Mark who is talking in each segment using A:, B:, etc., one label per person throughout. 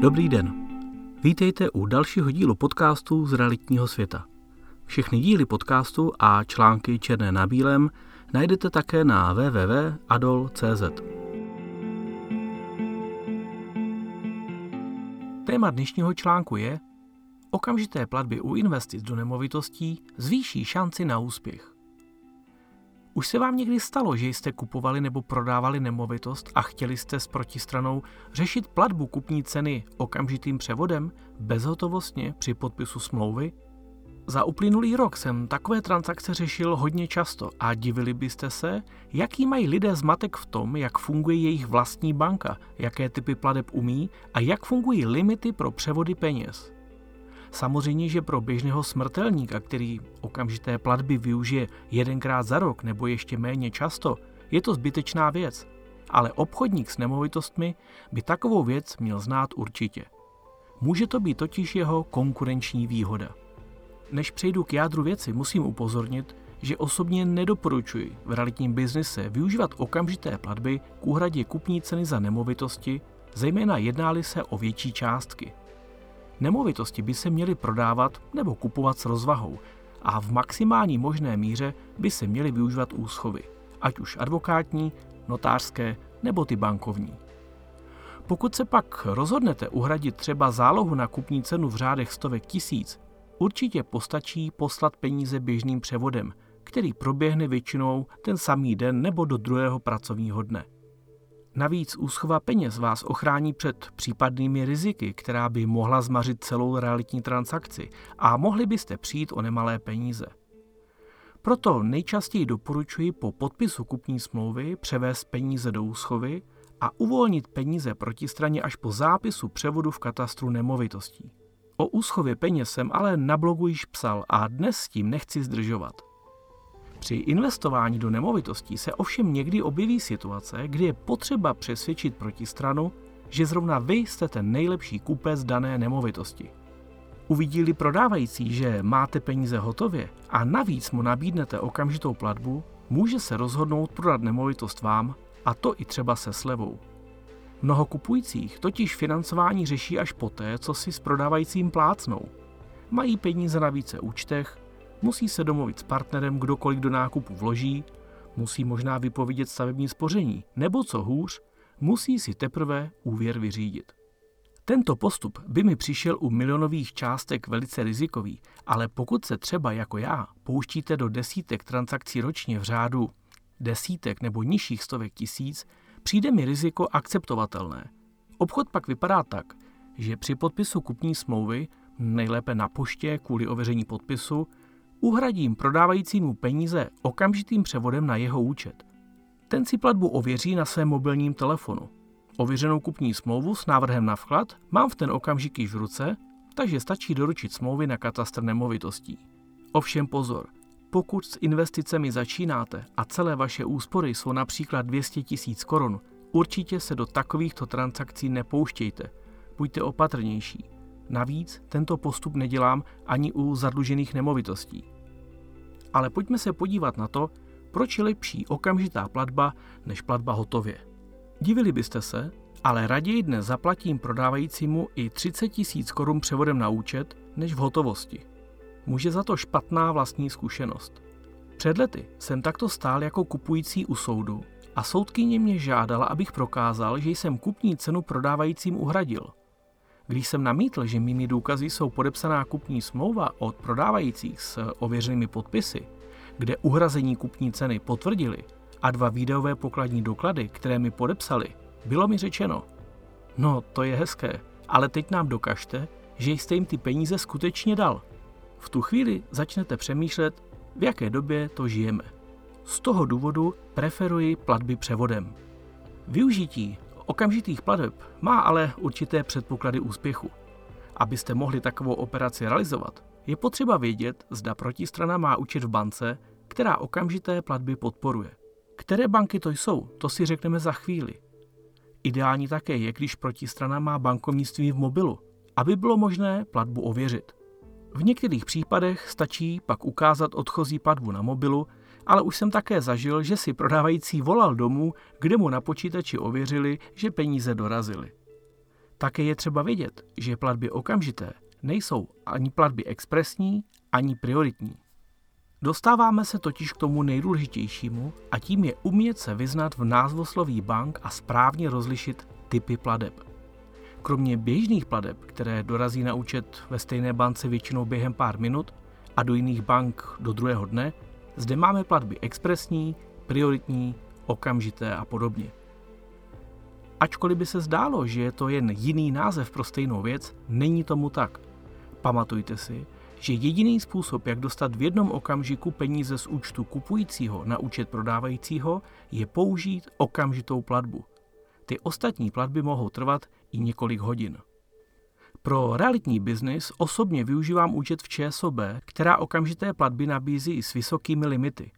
A: Dobrý den. Vítejte u dalšího dílu podcastu z realitního světa. Všechny díly podcastu a články černé na bílém najdete také na www.adol.cz. Téma dnešního článku je Okamžité platby u investic do nemovitostí zvýší šanci na úspěch. Už se vám někdy stalo, že jste kupovali nebo prodávali nemovitost a chtěli jste s protistranou řešit platbu kupní ceny okamžitým převodem bezhotovostně při podpisu smlouvy? Za uplynulý rok jsem takové transakce řešil hodně často a divili byste se, jaký mají lidé zmatek v tom, jak funguje jejich vlastní banka, jaké typy plateb umí a jak fungují limity pro převody peněz. Samozřejmě, že pro běžného smrtelníka, který okamžité platby využije jedenkrát za rok nebo ještě méně často, je to zbytečná věc. Ale obchodník s nemovitostmi by takovou věc měl znát určitě. Může to být totiž jeho konkurenční výhoda. Než přejdu k jádru věci, musím upozornit, že osobně nedoporučuji v realitním biznise využívat okamžité platby k úhradě kupní ceny za nemovitosti, zejména jednáli se o větší částky – Nemovitosti by se měly prodávat nebo kupovat s rozvahou a v maximální možné míře by se měly využívat úschovy, ať už advokátní, notářské nebo ty bankovní. Pokud se pak rozhodnete uhradit třeba zálohu na kupní cenu v řádech stovek tisíc, určitě postačí poslat peníze běžným převodem, který proběhne většinou ten samý den nebo do druhého pracovního dne. Navíc úschova peněz vás ochrání před případnými riziky, která by mohla zmařit celou realitní transakci a mohli byste přijít o nemalé peníze. Proto nejčastěji doporučuji po podpisu kupní smlouvy převést peníze do úschovy a uvolnit peníze protistraně až po zápisu převodu v katastru nemovitostí. O úschově peněz jsem ale na blogu již psal a dnes s tím nechci zdržovat. Při investování do nemovitostí se ovšem někdy objeví situace, kdy je potřeba přesvědčit protistranu, že zrovna vy jste ten nejlepší kupec dané nemovitosti. Uvidí-li prodávající, že máte peníze hotově a navíc mu nabídnete okamžitou platbu, může se rozhodnout prodat nemovitost vám, a to i třeba se slevou. Mnoho kupujících totiž financování řeší až poté, co si s prodávajícím plácnou. Mají peníze na více účtech, Musí se domluvit s partnerem, kdokoliv do nákupu vloží, musí možná vypovědět stavební spoření, nebo co hůř, musí si teprve úvěr vyřídit. Tento postup by mi přišel u milionových částek velice rizikový, ale pokud se třeba jako já pouštíte do desítek transakcí ročně v řádu desítek nebo nižších stovek tisíc, přijde mi riziko akceptovatelné. Obchod pak vypadá tak, že při podpisu kupní smlouvy, nejlépe na poště kvůli ověření podpisu, uhradím prodávajícímu peníze okamžitým převodem na jeho účet. Ten si platbu ověří na svém mobilním telefonu. Ověřenou kupní smlouvu s návrhem na vklad mám v ten okamžik již v ruce, takže stačí doručit smlouvy na katastr nemovitostí. Ovšem pozor, pokud s investicemi začínáte a celé vaše úspory jsou například 200 tisíc korun, určitě se do takovýchto transakcí nepouštějte. Buďte opatrnější. Navíc tento postup nedělám ani u zadlužených nemovitostí. Ale pojďme se podívat na to, proč je lepší okamžitá platba než platba hotově. Divili byste se, ale raději dnes zaplatím prodávajícímu i 30 tisíc korun převodem na účet, než v hotovosti. Může za to špatná vlastní zkušenost. Před lety jsem takto stál jako kupující u soudu a soudkyně mě žádala, abych prokázal, že jsem kupní cenu prodávajícím uhradil – když jsem namítl, že mými důkazy jsou podepsaná kupní smlouva od prodávajících s ověřenými podpisy, kde uhrazení kupní ceny potvrdili a dva videové pokladní doklady, které mi podepsali, bylo mi řečeno, no to je hezké, ale teď nám dokažte, že jste jim ty peníze skutečně dal. V tu chvíli začnete přemýšlet, v jaké době to žijeme. Z toho důvodu preferuji platby převodem. Využití okamžitých plateb má ale určité předpoklady úspěchu. Abyste mohli takovou operaci realizovat, je potřeba vědět, zda protistrana má účet v bance, která okamžité platby podporuje. Které banky to jsou, to si řekneme za chvíli. Ideální také je, když protistrana má bankovnictví v mobilu, aby bylo možné platbu ověřit. V některých případech stačí pak ukázat odchozí platbu na mobilu ale už jsem také zažil, že si prodávající volal domů, kde mu na počítači ověřili, že peníze dorazily. Také je třeba vědět, že platby okamžité nejsou ani platby expresní, ani prioritní. Dostáváme se totiž k tomu nejdůležitějšímu a tím je umět se vyznat v názvosloví bank a správně rozlišit typy pladeb. Kromě běžných pladeb, které dorazí na účet ve stejné bance většinou během pár minut a do jiných bank do druhého dne, zde máme platby expresní, prioritní, okamžité a podobně. Ačkoliv by se zdálo, že je to jen jiný název pro stejnou věc, není tomu tak. Pamatujte si, že jediný způsob, jak dostat v jednom okamžiku peníze z účtu kupujícího na účet prodávajícího, je použít okamžitou platbu. Ty ostatní platby mohou trvat i několik hodin. Pro realitní biznis osobně využívám účet v ČSOB, která okamžité platby nabízí i s vysokými limity.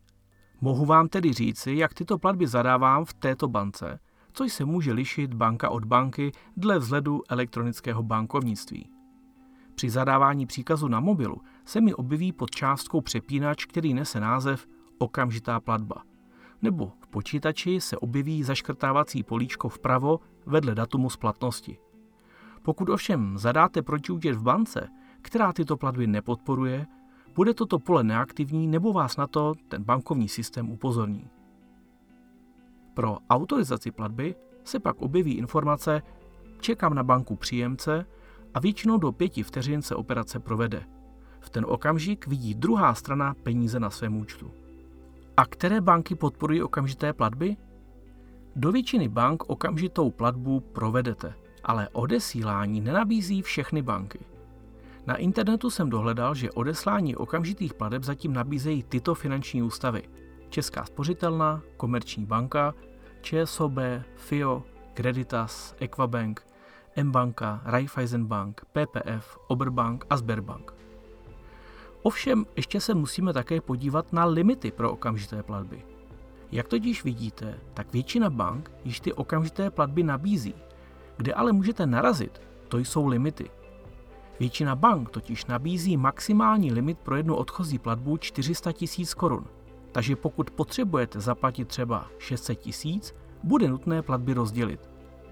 A: Mohu vám tedy říci, jak tyto platby zadávám v této bance, což se může lišit banka od banky dle vzhledu elektronického bankovnictví. Při zadávání příkazu na mobilu se mi objeví pod částkou přepínač, který nese název okamžitá platba. Nebo v počítači se objeví zaškrtávací políčko vpravo vedle datumu splatnosti. Pokud ovšem zadáte protiúčet v bance, která tyto platby nepodporuje, bude toto pole neaktivní nebo vás na to ten bankovní systém upozorní. Pro autorizaci platby se pak objeví informace Čekám na banku příjemce a většinou do pěti vteřin se operace provede. V ten okamžik vidí druhá strana peníze na svém účtu. A které banky podporují okamžité platby? Do většiny bank okamžitou platbu provedete, ale odesílání nenabízí všechny banky. Na internetu jsem dohledal, že odeslání okamžitých plateb zatím nabízejí tyto finanční ústavy. Česká spořitelná, Komerční banka, ČSOB, FIO, Creditas, Equabank, M-banka, Raiffeisenbank, PPF, Oberbank a Sberbank. Ovšem, ještě se musíme také podívat na limity pro okamžité platby. Jak totiž vidíte, tak většina bank již ty okamžité platby nabízí. Kde ale můžete narazit, to jsou limity. Většina bank totiž nabízí maximální limit pro jednu odchozí platbu 400 tisíc korun. Takže pokud potřebujete zaplatit třeba 600 tisíc, bude nutné platby rozdělit.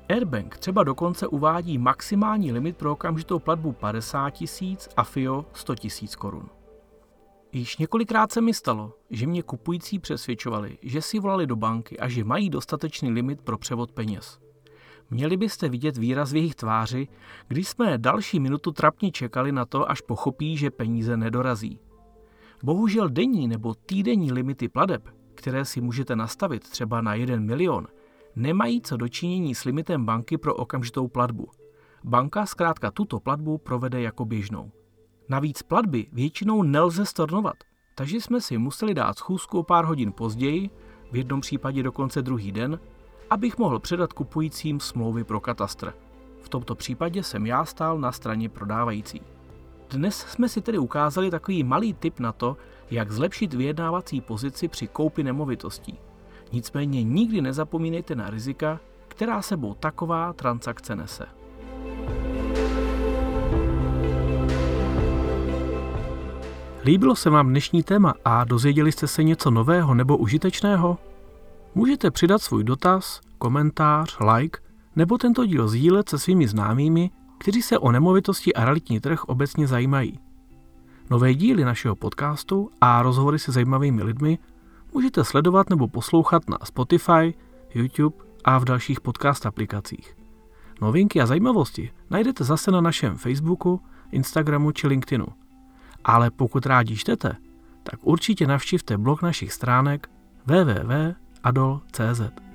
A: Airbank třeba dokonce uvádí maximální limit pro okamžitou platbu 50 tisíc a FIO 100 tisíc korun. Již několikrát se mi stalo, že mě kupující přesvědčovali, že si volali do banky a že mají dostatečný limit pro převod peněz. Měli byste vidět výraz v jejich tváři, když jsme další minutu trapně čekali na to, až pochopí, že peníze nedorazí. Bohužel denní nebo týdenní limity pladeb, které si můžete nastavit třeba na 1 milion, nemají co dočinění s limitem banky pro okamžitou platbu. Banka zkrátka tuto platbu provede jako běžnou. Navíc platby většinou nelze stornovat, takže jsme si museli dát schůzku o pár hodin později, v jednom případě dokonce druhý den, abych mohl předat kupujícím smlouvy pro katastr. V tomto případě jsem já stál na straně prodávající. Dnes jsme si tedy ukázali takový malý tip na to, jak zlepšit vyjednávací pozici při koupi nemovitostí. Nicméně nikdy nezapomínejte na rizika, která sebou taková transakce nese. Líbilo se vám dnešní téma a dozvěděli jste se něco nového nebo užitečného? Můžete přidat svůj dotaz, komentář, like nebo tento díl sdílet se svými známými, kteří se o nemovitosti a realitní trh obecně zajímají. Nové díly našeho podcastu a rozhovory se zajímavými lidmi můžete sledovat nebo poslouchat na Spotify, YouTube a v dalších podcast aplikacích. Novinky a zajímavosti najdete zase na našem Facebooku, Instagramu či LinkedInu. Ale pokud rádi čtete, tak určitě navštivte blog našich stránek www.adol.cz.